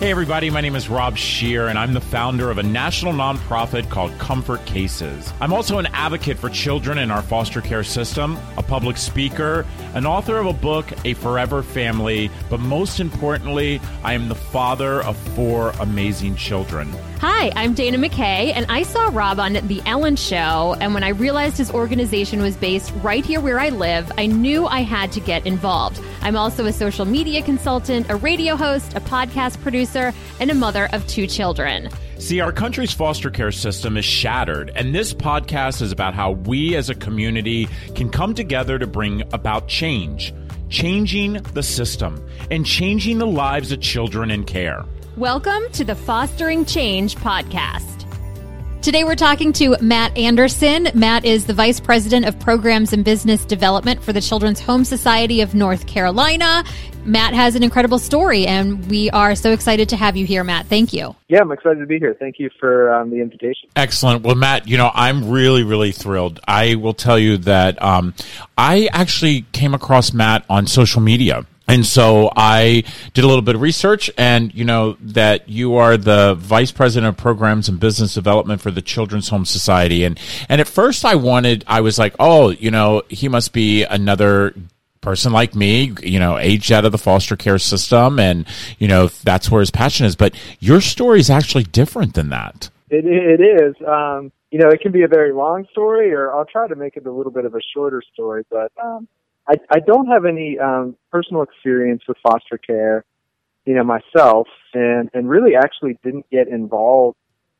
Hey, everybody, my name is Rob Scheer, and I'm the founder of a national nonprofit called Comfort Cases. I'm also an advocate for children in our foster care system, a public speaker, an author of a book, A Forever Family, but most importantly, I am the father of four amazing children. Hi, I'm Dana McKay, and I saw Rob on The Ellen Show. And when I realized his organization was based right here where I live, I knew I had to get involved. I'm also a social media consultant, a radio host, a podcast producer, and a mother of two children. See, our country's foster care system is shattered, and this podcast is about how we as a community can come together to bring about change, changing the system, and changing the lives of children in care. Welcome to the Fostering Change podcast. Today we're talking to Matt Anderson. Matt is the Vice President of Programs and Business Development for the Children's Home Society of North Carolina. Matt has an incredible story, and we are so excited to have you here, Matt. Thank you. Yeah, I'm excited to be here. Thank you for um, the invitation. Excellent. Well, Matt, you know, I'm really, really thrilled. I will tell you that um, I actually came across Matt on social media. And so I did a little bit of research, and you know that you are the vice president of programs and business development for the Children's Home Society. And and at first I wanted, I was like, oh, you know, he must be another person like me, you know, aged out of the foster care system, and you know that's where his passion is. But your story is actually different than that. It it is. Um, you know, it can be a very long story, or I'll try to make it a little bit of a shorter story. But um, I, I don't have any um, personal experience with foster care, you know, myself, and and really actually didn't get involved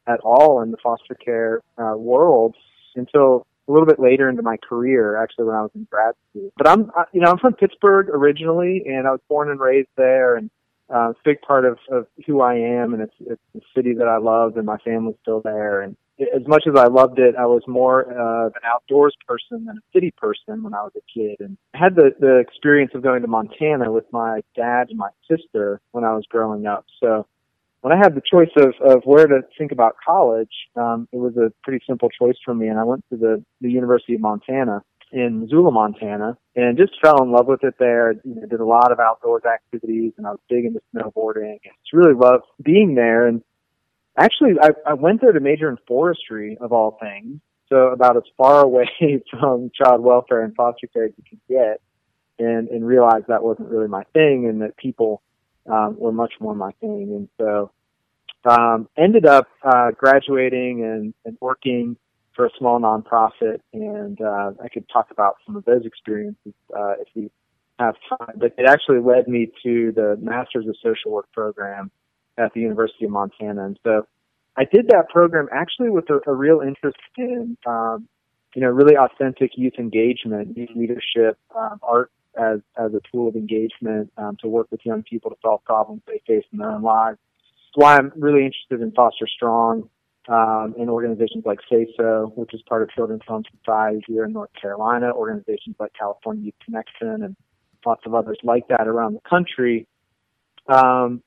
at all in the foster care uh, world until a little bit later into my career, actually when I was in grad school. But I'm, you know, I'm from Pittsburgh originally, and I was born and raised there, and uh, it's a big part of, of who I am, and it's it's the city that I love, and my family's still there, and as much as I loved it, I was more uh, an outdoors person than a city person when I was a kid, and I had the the experience of going to Montana with my dad and my sister when I was growing up. So when I had the choice of of where to think about college, um, it was a pretty simple choice for me, and I went to the the University of Montana in Missoula, Montana, and just fell in love with it there. You know, did a lot of outdoors activities, and I was big into snowboarding. And just really loved being there, and Actually, I, I went there to major in forestry of all things, so about as far away from child welfare and foster care as you could get, and and realized that wasn't really my thing, and that people um, were much more my thing, and so um, ended up uh, graduating and, and working for a small nonprofit, and uh, I could talk about some of those experiences uh, if we have time. But it actually led me to the Masters of Social Work program at the University of Montana. And so I did that program actually with a, a real interest in, um, you know, really authentic youth engagement, youth leadership, um, art as, as a tool of engagement um, to work with young people to solve problems they face in their own lives. That's why I'm really interested in Foster Strong um, in organizations like SAYSO, which is part of Children's Home Society here in North Carolina, organizations like California Youth Connection, and lots of others like that around the country. Um,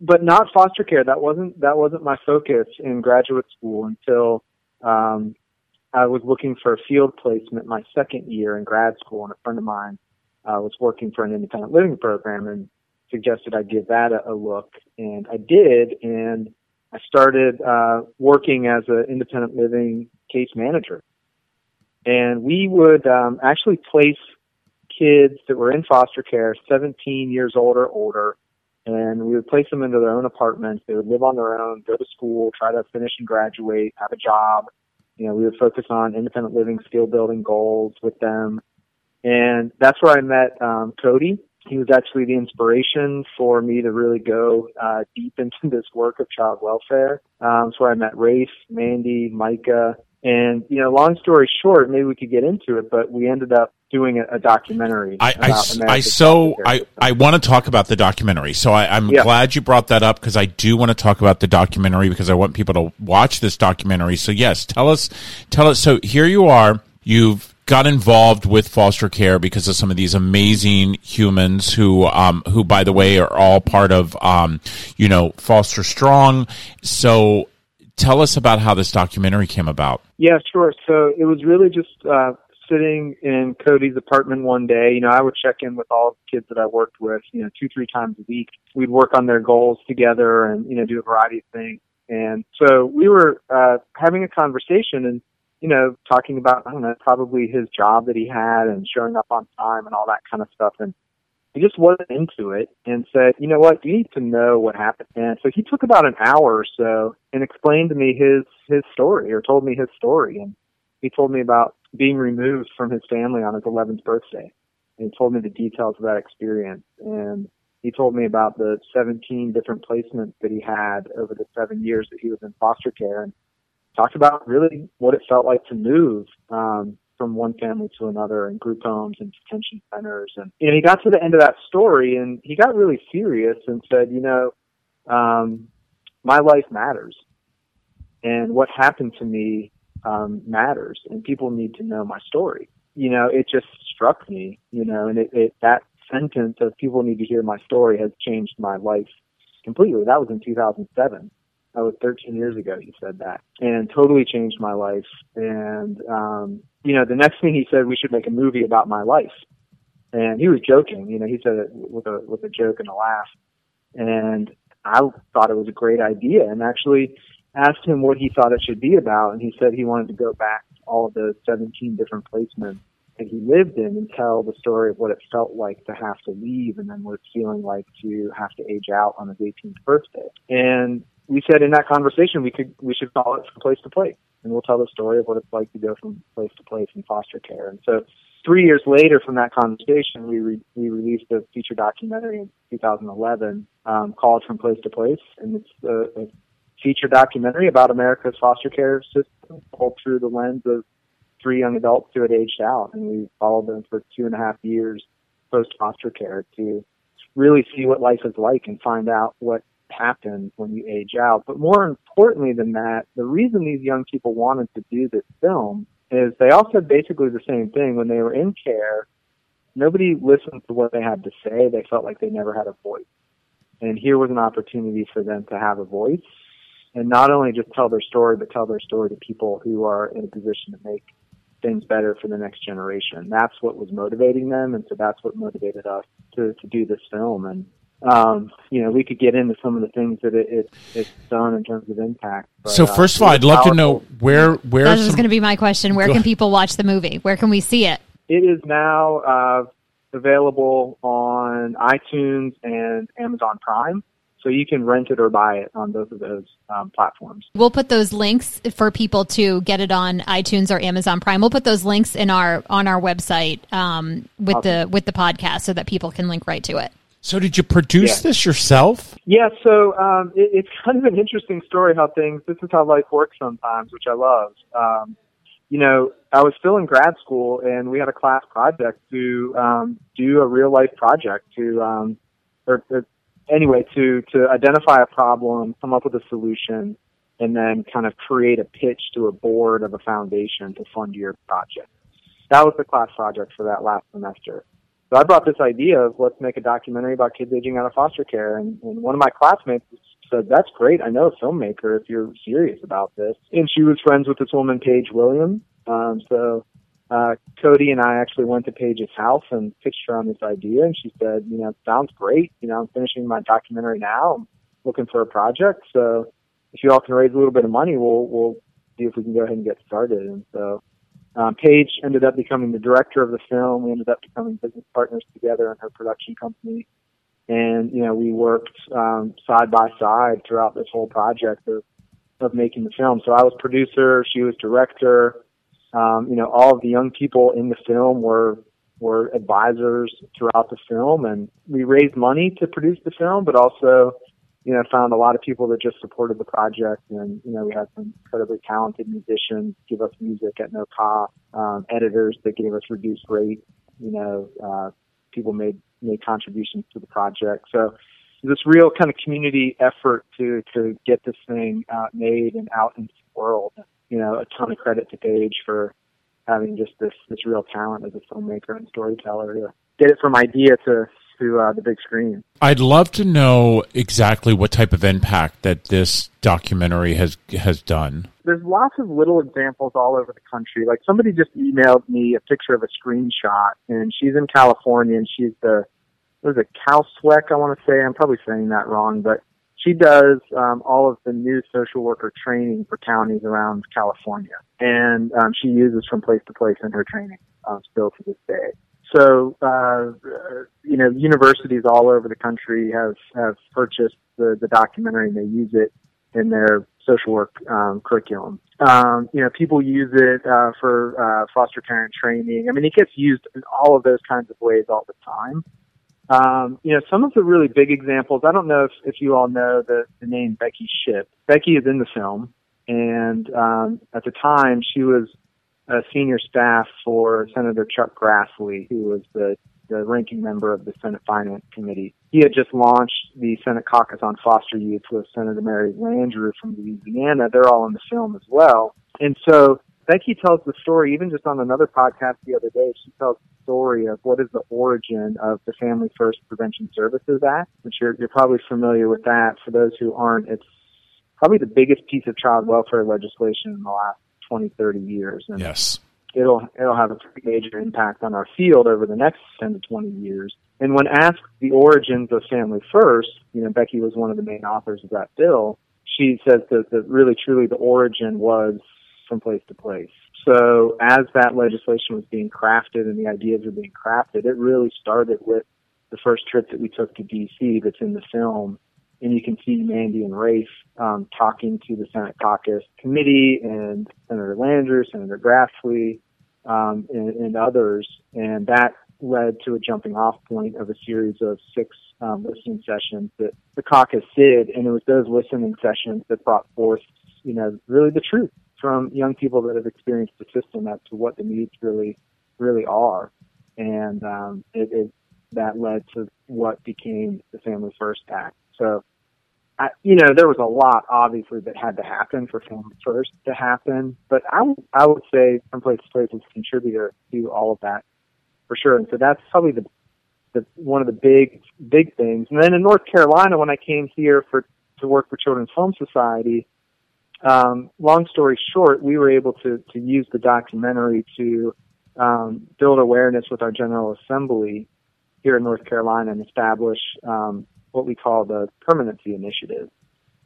but not foster care. That wasn't that wasn't my focus in graduate school until um, I was looking for a field placement my second year in grad school, and a friend of mine uh, was working for an independent living program and suggested I give that a, a look, and I did, and I started uh, working as an independent living case manager, and we would um, actually place kids that were in foster care, 17 years old or older and we would place them into their own apartments. They would live on their own, go to school, try to finish and graduate, have a job. You know, we would focus on independent living, skill building goals with them. And that's where I met um, Cody. He was actually the inspiration for me to really go uh, deep into this work of child welfare. Um, so I met Rafe, Mandy, Micah, and you know, long story short, maybe we could get into it, but we ended up doing a, a documentary. I, I, I so I, I want to talk about the documentary. So I, am yeah. glad you brought that up because I do want to talk about the documentary because I want people to watch this documentary. So yes, tell us, tell us. So here you are. You've got involved with foster care because of some of these amazing humans who, um, who by the way, are all part of, um, you know, Foster Strong. So tell us about how this documentary came about. Yeah, sure. So it was really just uh, sitting in Cody's apartment one day. You know, I would check in with all the kids that I worked with, you know, two, three times a week. We'd work on their goals together and, you know, do a variety of things. And so we were uh, having a conversation and, you know, talking about, I don't know, probably his job that he had and showing up on time and all that kind of stuff. And he just wasn't into it and said, you know what, you need to know what happened. And so he took about an hour or so and explained to me his, his story or told me his story. And he told me about being removed from his family on his 11th birthday. And he told me the details of that experience. And he told me about the 17 different placements that he had over the seven years that he was in foster care and talked about really what it felt like to move um, from one family to another and group homes and detention centers. And you know, he got to the end of that story and he got really serious and said, you know, um, my life matters, and what happened to me um, matters, and people need to know my story. You know, it just struck me, you know, and it, it that sentence of people need to hear my story has changed my life completely. That was in 2007. That was 13 years ago. He said that, and totally changed my life. And um, you know, the next thing he said, we should make a movie about my life. And he was joking. You know, he said it with a with a joke and a laugh. And I thought it was a great idea, and actually asked him what he thought it should be about. And he said he wanted to go back to all of those 17 different placements that he lived in and tell the story of what it felt like to have to leave and then what it's feeling like to have to age out on his 18th birthday. And we said in that conversation we could we should call it from place to place, and we'll tell the story of what it's like to go from place to place in foster care. And so, three years later from that conversation, we re- we released a feature documentary in 2011 um, called From Place to Place, and it's a, a feature documentary about America's foster care system, told through the lens of three young adults who had aged out, and we followed them for two and a half years post foster care to really see what life is like and find out what happens when you age out. But more importantly than that, the reason these young people wanted to do this film is they all said basically the same thing. When they were in care, nobody listened to what they had to say. They felt like they never had a voice. And here was an opportunity for them to have a voice and not only just tell their story, but tell their story to people who are in a position to make things better for the next generation. That's what was motivating them. And so that's what motivated us to, to do this film. And um, you know, we could get into some of the things that it, it it's done in terms of impact. But, so uh, first uh, of all, I'd love powerful. to know where where that was going to be my question. Where can people watch the movie? Where can we see it? It is now uh, available on iTunes and Amazon Prime. So you can rent it or buy it on both of those um, platforms. We'll put those links for people to get it on iTunes or Amazon Prime. We'll put those links in our on our website um, with awesome. the with the podcast so that people can link right to it. So, did you produce yeah. this yourself? Yeah. So, um, it, it's kind of an interesting story how things. This is how life works sometimes, which I love. Um, you know, I was still in grad school, and we had a class project to um, do a real life project to, um, or, or anyway, to to identify a problem, come up with a solution, and then kind of create a pitch to a board of a foundation to fund your project. That was the class project for that last semester. So I brought this idea of let's make a documentary about kids aging out of foster care. And, and one of my classmates said, that's great. I know a filmmaker if you're serious about this. And she was friends with this woman, Paige Williams. Um, so uh, Cody and I actually went to Paige's house and pitched her on this idea. And she said, you know, sounds great. You know, I'm finishing my documentary now. I'm looking for a project. So if you all can raise a little bit of money, we'll, we'll see if we can go ahead and get started. And so um, Paige ended up becoming the director of the film. We ended up becoming business partners together in her production company. And, you know, we worked um, side by side throughout this whole project of, of making the film. So I was producer, she was director. Um, you know, all of the young people in the film were were advisors throughout the film, and we raised money to produce the film, but also you know, found a lot of people that just supported the project, and you know, we had some incredibly talented musicians give us music at no cost, um, editors that gave us reduced rate. You know, uh, people made made contributions to the project. So this real kind of community effort to to get this thing uh, made and out into the world. You know, a ton of credit to Paige for having just this this real talent as a filmmaker and storyteller to get it from idea to to uh, the big screen. I'd love to know exactly what type of impact that this documentary has has done. there's lots of little examples all over the country. Like somebody just emailed me a picture of a screenshot, and she's in California, and she's the was it CalSWEC, I want to say. I'm probably saying that wrong, but she does um, all of the new social worker training for counties around California, and um, she uses from place to place in her training um, still to this day. So, uh, you know, universities all over the country have have purchased the the documentary and they use it in their social work um, curriculum. Um, you know, people use it uh, for uh, foster parent training. I mean, it gets used in all of those kinds of ways all the time. Um, you know, some of the really big examples. I don't know if, if you all know the, the name Becky Shipp. Becky is in the film, and um, at the time she was a senior staff for Senator Chuck Grassley, who was the the ranking member of the Senate Finance Committee. He had just launched the Senate Caucus on Foster Youth with Senator Mary Landrieu from Louisiana. They're all in the film as well. And so Becky tells the story, even just on another podcast the other day, she tells the story of what is the origin of the Family First Prevention Services Act, which you're, you're probably familiar with that. For those who aren't, it's probably the biggest piece of child welfare legislation in the last 20, 30 years. And yes. It'll, it'll have a pretty major impact on our field over the next 10 to 20 years. And when asked the origins of Family First, you know, Becky was one of the main authors of that bill. She says that, that really truly the origin was from place to place. So as that legislation was being crafted and the ideas were being crafted, it really started with the first trip that we took to DC that's in the film. And you can see Mandy and Rafe um, talking to the Senate caucus committee and Senator Landrieu, Senator Grassley, um, and, and, others. And that led to a jumping off point of a series of six um, listening sessions that the caucus did. And it was those listening sessions that brought forth, you know, really the truth from young people that have experienced the system as to what the needs really really are, and um, it, it that led to what became the Family First Act. So, I, you know, there was a lot obviously that had to happen for Family First to happen, but I, w- I would say from place to place is a contributor to all of that for sure. And so that's probably the, the one of the big big things. And then in North Carolina, when I came here for to work for Children's Home Society, um, long story short, we were able to, to use the documentary to um, build awareness with our General Assembly here in North Carolina and establish um, what we call the Permanency Initiative,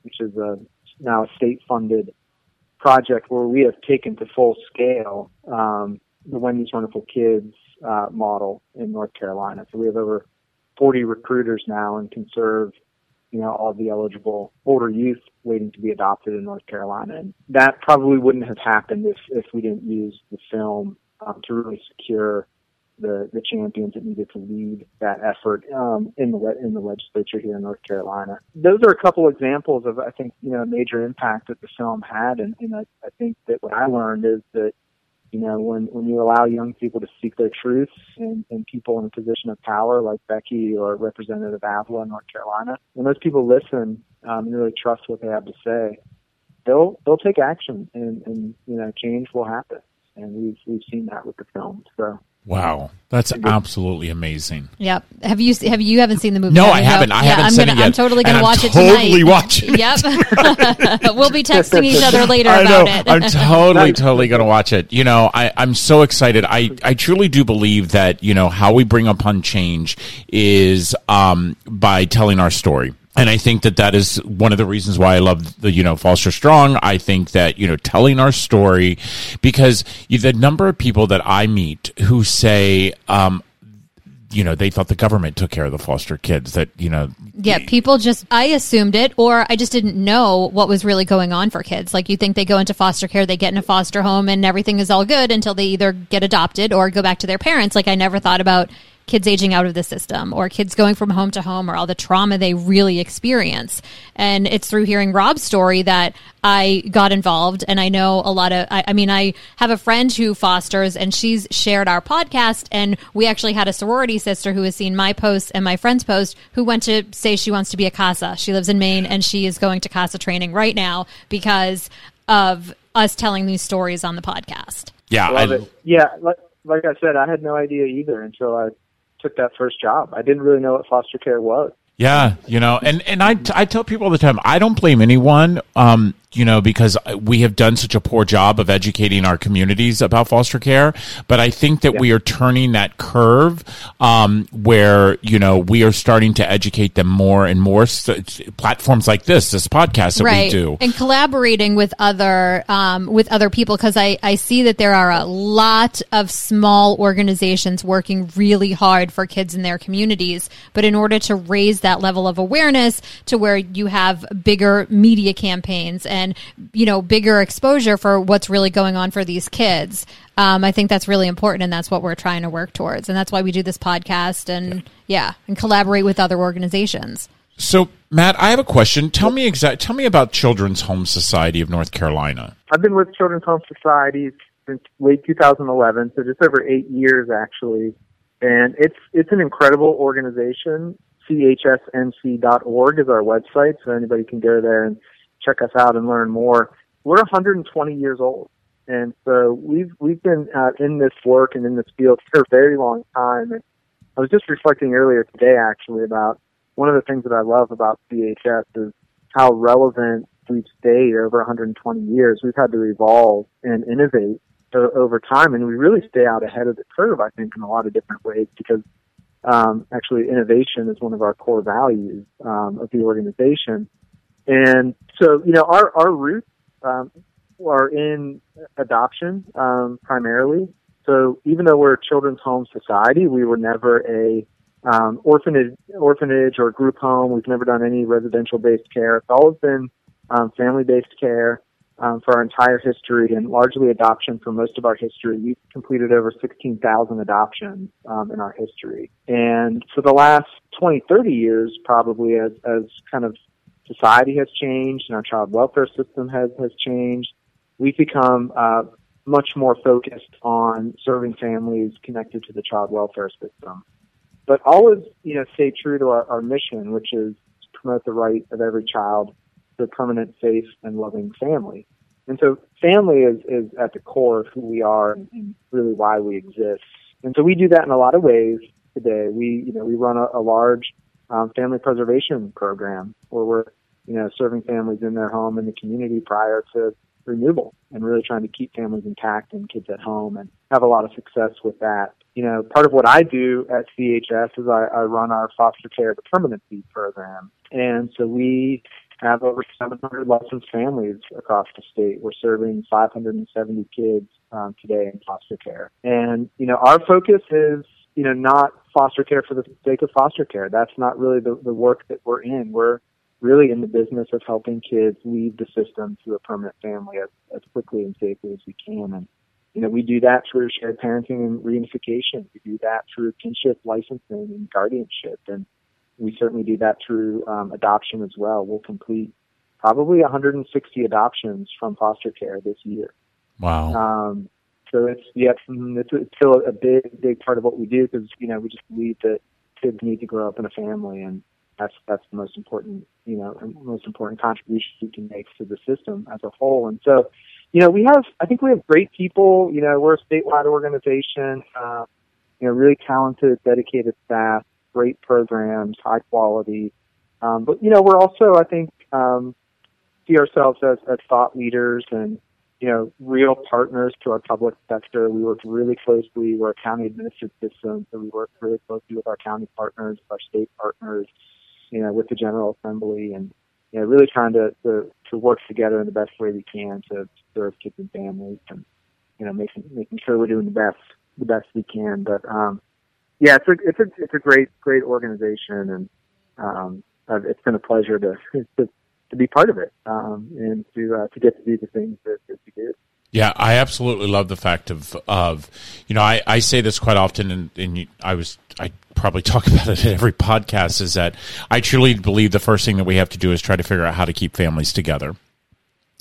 which is a, now a state-funded project where we have taken to full scale um, the Wendy's Wonderful Kids uh, model in North Carolina. So we have over 40 recruiters now and can serve you know, all the eligible older youth waiting to be adopted in North Carolina. And that probably wouldn't have happened if, if we didn't use the film um, to really secure the, the champions that needed to lead that effort um, in the in the legislature here in North Carolina. Those are a couple examples of I think you know major impact that the film had, and, and I, I think that what I learned is that you know, when, when you allow young people to seek their truths and, and people in a position of power like Becky or Representative Avila in North Carolina, when those people listen um, and really trust what they have to say, they'll they'll take action and, and you know change will happen. And we've we've seen that with the film. So Wow, that's absolutely amazing. Yep. Have you have you haven't seen the movie? No, I haven't. I yeah, haven't I'm seen gonna, it yet. I'm totally going to watch it totally tonight. Totally watching it. Yep. we'll be texting each other later I about know. it. I'm totally, totally going to watch it. You know, I, I'm so excited. I, I truly do believe that you know how we bring upon change is um, by telling our story and I think that that is one of the reasons why I love the you know Foster Strong. I think that you know telling our story because the number of people that I meet who say. Um, you know, they thought the government took care of the foster kids. That you know, yeah, people just I assumed it, or I just didn't know what was really going on for kids. Like you think they go into foster care, they get in a foster home, and everything is all good until they either get adopted or go back to their parents. Like I never thought about kids aging out of the system or kids going from home to home or all the trauma they really experience. And it's through hearing Rob's story that I got involved. And I know a lot of, I, I mean, I have a friend who fosters and she's shared our podcast. And we actually had a sorority sister who has seen my post and my friend's post who went to say she wants to be a CASA. She lives in Maine and she is going to CASA training right now because of us telling these stories on the podcast. Yeah. I, yeah. Like, like I said, I had no idea either until I took that first job. I didn't really know what foster care was. Yeah, you know, and and I, I tell people all the time, I don't blame anyone. Um, you know, because we have done such a poor job of educating our communities about foster care. But I think that yeah. we are turning that curve um, where, you know, we are starting to educate them more and more. So platforms like this, this podcast that right. we do. And collaborating with other, um, with other people, because I, I see that there are a lot of small organizations working really hard for kids in their communities. But in order to raise that level of awareness to where you have bigger media campaigns and you know bigger exposure for what's really going on for these kids. Um, I think that's really important, and that's what we're trying to work towards, and that's why we do this podcast and yeah, and collaborate with other organizations. So, Matt, I have a question. Tell me exact. Tell me about Children's Home Society of North Carolina. I've been with Children's Home Society since late 2011, so just over eight years actually. And it's it's an incredible organization. CHSNC.org is our website, so anybody can go there and check us out and learn more. We're 120 years old, and so we've we've been uh, in this work and in this field for a very long time. And I was just reflecting earlier today, actually, about one of the things that I love about CHS is how relevant we've stayed over 120 years. We've had to evolve and innovate over time, and we really stay out ahead of the curve. I think in a lot of different ways because um, actually innovation is one of our core values um, of the organization. And so, you know, our, our roots um, are in adoption um, primarily. So even though we're a children's home society, we were never a um, orphanage, orphanage or group home. We've never done any residential based care. It's always been um, family based care um, for our entire history and largely adoption for most of our history. We've completed over 16,000 adoptions um, in our history. And for the last 20, 30 years, probably as, as kind of society has changed and our child welfare system has, has changed, we've become uh, much more focused on serving families connected to the child welfare system. But always, you know, stay true to our, our mission, which is to promote the right of every child to a permanent, safe, and loving family. And so family is, is at the core of who we are and really why we exist. And so we do that in a lot of ways today. We, you know, we run a, a large um, family preservation program where we're you know, serving families in their home in the community prior to removal and really trying to keep families intact and kids at home and have a lot of success with that. You know, part of what I do at CHS is I, I run our foster care to permanency program. And so we have over 700 licensed families across the state. We're serving 570 kids um, today in foster care. And, you know, our focus is, you know, not foster care for the sake of foster care. That's not really the, the work that we're in. We're really in the business of helping kids leave the system to a permanent family as, as quickly and safely as we can. And, you know, we do that through shared parenting and reunification. We do that through kinship licensing and guardianship. And we certainly do that through um, adoption as well. We'll complete probably 160 adoptions from foster care this year. Wow. Um, so it's, yeah, it's, it's still a big, big part of what we do because, you know, we just believe that kids need to grow up in a family and that's that's the most important you know most important contribution you can make to the system as a whole. And so, you know, we have I think we have great people. You know, we're a statewide organization. Uh, you know, really talented, dedicated staff, great programs, high quality. Um, but you know, we're also I think um, see ourselves as, as thought leaders and you know, real partners to our public sector. We work really closely. We're a county administered system, so we work really closely with our county partners, our state partners, you know, with the General Assembly and, you know, really trying to, to, to work together in the best way we can to serve kids and families and, you know, making, making sure we're doing the best, the best we can. But, um, yeah, it's a, it's a, it's a great, great organization and, um, it's been a pleasure to, to, to be part of it, um, and to, uh, to get to do the things that, that we do. Yeah, I absolutely love the fact of of you know I, I say this quite often, and, and I was I probably talk about it in every podcast is that I truly believe the first thing that we have to do is try to figure out how to keep families together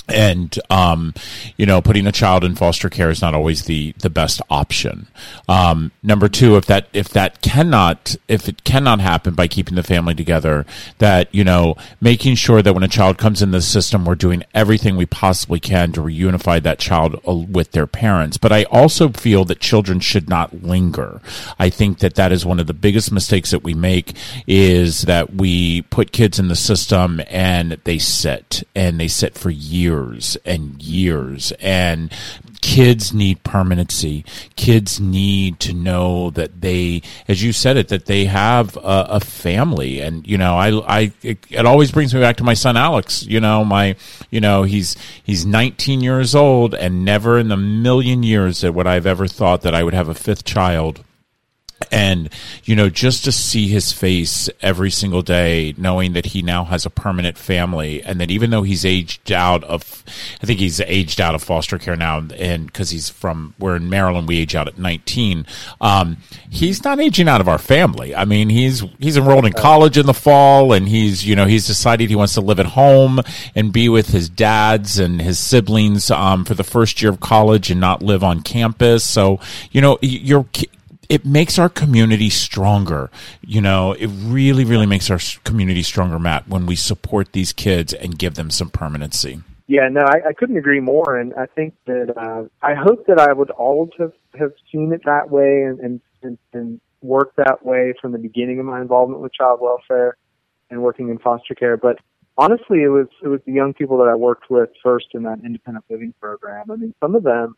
and um, you know putting a child in foster care is not always the the best option. Um, number two if that if that cannot if it cannot happen by keeping the family together that you know making sure that when a child comes in the system we're doing everything we possibly can to reunify that child uh, with their parents. But i also feel that children should not linger. I think that that is one of the biggest mistakes that we make is that we put kids in the system and they sit and they sit for years years and years. And kids need permanency. Kids need to know that they, as you said it, that they have a, a family. And, you know, I, I, it, it, always brings me back to my son Alex. You know, my, you know, he's, he's 19 years old and never in the million years that would I've ever thought that I would have a fifth child and you know just to see his face every single day knowing that he now has a permanent family and that even though he's aged out of i think he's aged out of foster care now and because he's from we're in maryland we age out at 19 um, he's not aging out of our family. I mean he's he's enrolled in college in the fall and he's you know he's decided he wants to live at home and be with his dads and his siblings um, for the first year of college and not live on campus. So you know your it makes our community stronger. You know, it really, really makes our community stronger, Matt, when we support these kids and give them some permanency. Yeah, no, I, I couldn't agree more, and I think that uh, I hope that I would always have have seen it that way and and, and and worked that way from the beginning of my involvement with child welfare and working in foster care. But honestly, it was it was the young people that I worked with first in that independent living program. I mean, some of them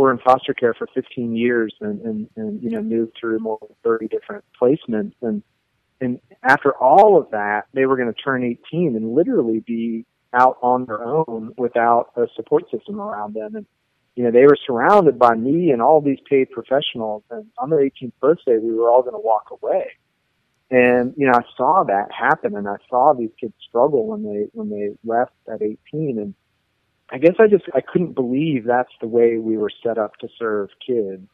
were in foster care for 15 years and, and, and you know moved through more than 30 different placements. And and after all of that they were going to turn 18 and literally be out on their own without a support system around them. And you know they were surrounded by me and all these paid professionals. And on their 18th birthday we were all going to walk away. And you know I saw that happen and I saw these kids struggle when they when they left at 18 and I guess I just I couldn't believe that's the way we were set up to serve kids.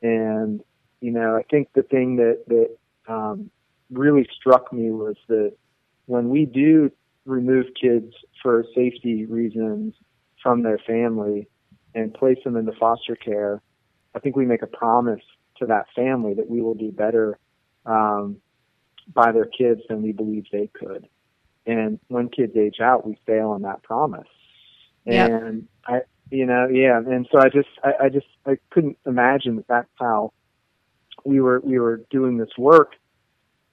And you know, I think the thing that that um, really struck me was that when we do remove kids for safety reasons from their family and place them into foster care, I think we make a promise to that family that we will do better um, by their kids than we believe they could. And when kids age out, we fail on that promise and I, you know, yeah, and so I just, I, I just, I couldn't imagine that that's how we were, we were doing this work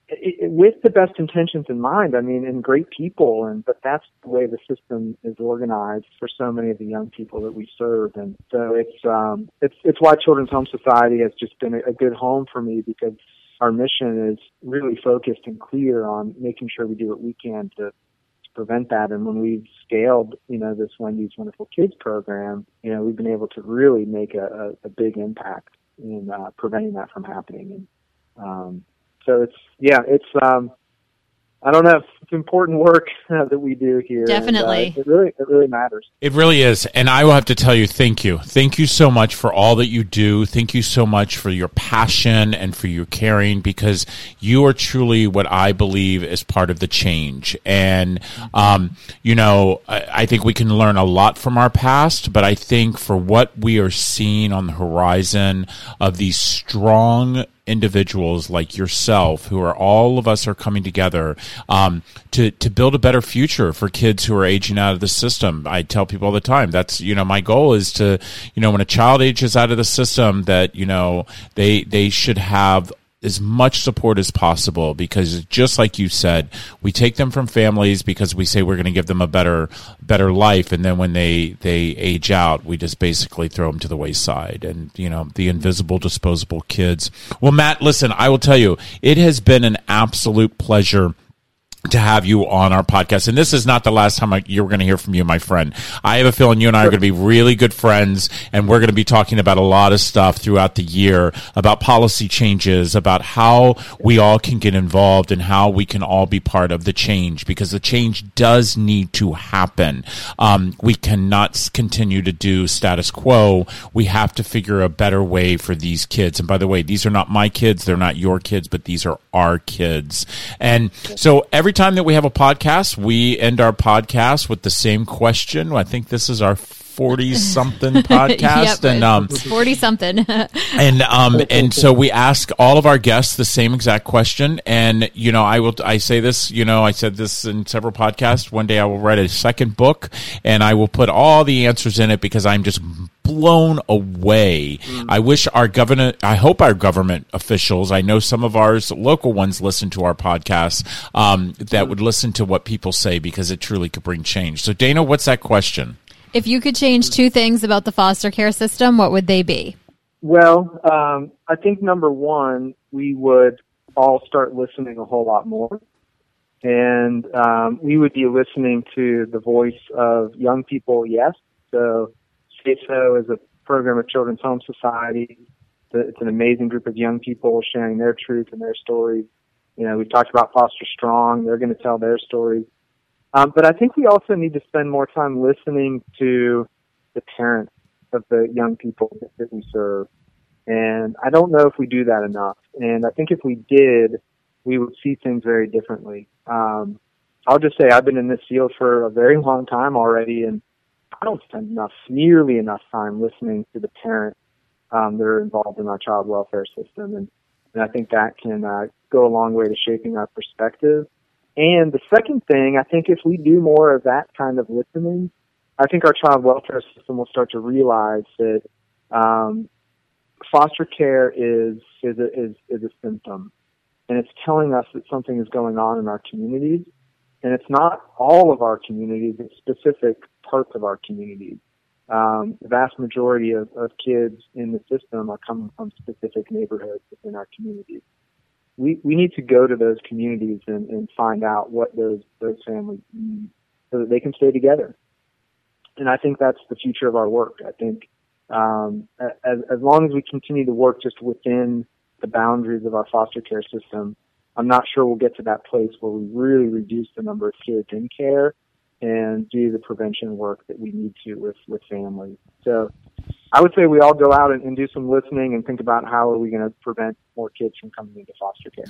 it, it, with the best intentions in mind. I mean, and great people, and but that's the way the system is organized for so many of the young people that we serve, and so it's, um, it's, it's why Children's Home Society has just been a, a good home for me because our mission is really focused and clear on making sure we do what we can to prevent that. And when we've scaled, you know, this Wendy's Wonderful Kids program, you know, we've been able to really make a, a, a big impact in uh, preventing that from happening. And um, so it's yeah, it's um, I don't know. It's important work uh, that we do here. Definitely, and, uh, it really it really matters. It really is, and I will have to tell you, thank you, thank you so much for all that you do. Thank you so much for your passion and for your caring, because you are truly what I believe is part of the change. And um, you know, I, I think we can learn a lot from our past, but I think for what we are seeing on the horizon of these strong individuals like yourself, who are all of us are coming together um, to to build a better future for kids who are aging out of the system. I tell people all the time that's you know my goal is to you know when a child ages out of the system that you know they they should have as much support as possible because just like you said we take them from families because we say we're going to give them a better better life. And then when they they age out we just basically throw them to the wayside and you know the invisible disposable kids. Well matt listen i will tell you it has been an absolute pleasure to have you on our podcast. And this is not the last time I, you're going to hear from you, my friend. I have a feeling you and I are going to be really good friends and we're going to be talking about a lot of stuff throughout the year about policy changes, about how we all can get involved and how we can all be part of the change because the change does need to happen. Um, we cannot continue to do status quo. We have to figure a better way for these kids. And by the way, these are not my kids. They're not your kids, but these are our kids. And so every time that we have a podcast, we end our podcast with the same question. I think this is our forty something podcast, Yep, and um, forty something. and um and so we ask all of our guests the same exact question. And you know i will i say this you know i said this in several podcasts. One day i will write a second book and i will put all the answers in it because i'm just blown away. I wish our government i hope our government officials i know some of ours local ones listen to our podcast um, that would listen to what people say because it truly could bring change. So dana what's that question if you could change two things about the foster care system, what would they be? Well, um, I think number one, we would all start listening a whole lot more. And um, we would be listening to the voice of young people, yes. So, SAYSO is a program of Children's Home Society. It's an amazing group of young people sharing their truth and their stories. You know, we've talked about Foster Strong. They're going to tell their stories. Um, but I think we also need to spend more time listening to the parents of the young people that we serve. And I don't know if we do that enough. And I think if we did, we would see things very differently. Um, I'll just say I've been in this field for a very long time already, and I don't spend enough, nearly enough time listening to the parents um, that are involved in our child welfare system. And, and I think that can uh, go a long way to shaping our perspective. And the second thing, I think if we do more of that kind of listening, I think our child welfare system will start to realize that um, foster care is is a, is is a symptom, and it's telling us that something is going on in our communities, and it's not all of our communities; it's specific parts of our communities. Um, the vast majority of, of kids in the system are coming from specific neighborhoods within our communities. We we need to go to those communities and, and find out what those those families need so that they can stay together and I think that's the future of our work. I think um, as as long as we continue to work just within the boundaries of our foster care system, I'm not sure we'll get to that place where we really reduce the number of kids in care and do the prevention work that we need to with with families. So I would say we all go out and, and do some listening and think about how are we going to prevent more kids from coming into foster care.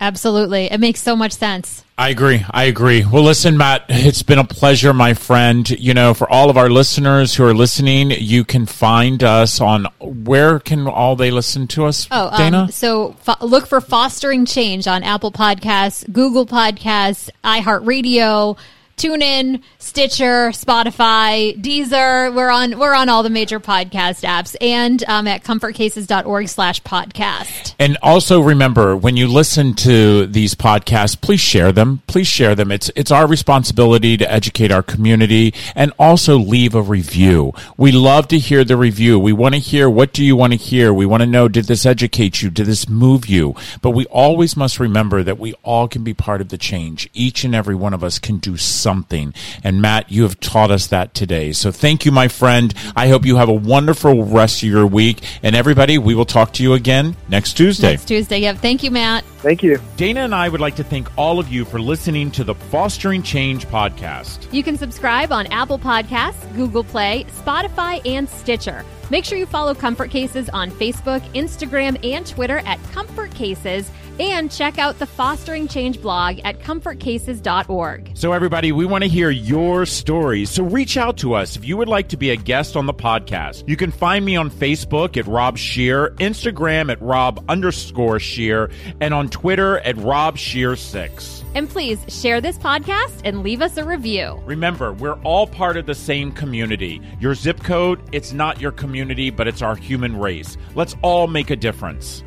Absolutely. It makes so much sense. I agree. I agree. Well, listen, Matt, it's been a pleasure, my friend. You know, for all of our listeners who are listening, you can find us on where can all they listen to us, Oh, Dana? um, so fo- look for Fostering Change on Apple Podcasts, Google Podcasts, iHeartRadio, TuneIn, Stitcher, Spotify, Deezer. We're on we're on all the major podcast apps and um, at comfortcases.org slash podcast. And also remember, when you listen to these podcasts, please share them. Please share them. It's it's our responsibility to educate our community and also leave a review. We love to hear the review. We want to hear what do you want to hear. We want to know did this educate you? Did this move you? But we always must remember that we all can be part of the change. Each and every one of us can do something. And Matt, you have taught us that today. So thank you, my friend. I hope you have a wonderful rest of your week. And everybody, we will talk to you again next Tuesday. Next Tuesday. Yep. Thank you, Matt. Thank you. Dana and I would like to thank all of you for listening to the Fostering Change podcast. You can subscribe on Apple Podcasts, Google Play, Spotify, and Stitcher. Make sure you follow Comfort Cases on Facebook, Instagram, and Twitter at Comfort Cases, and check out the Fostering Change blog at comfortcases.org. So, everybody, we want to hear your stories. So, reach out to us if you would like to be a guest on the podcast. You can find me on Facebook at Rob Scheer, Instagram at Rob underscore Scheer, and on Twitter at Rob Scheer6. And please share this podcast and leave us a review. Remember, we're all part of the same community. Your zip code, it's not your community, but it's our human race. Let's all make a difference.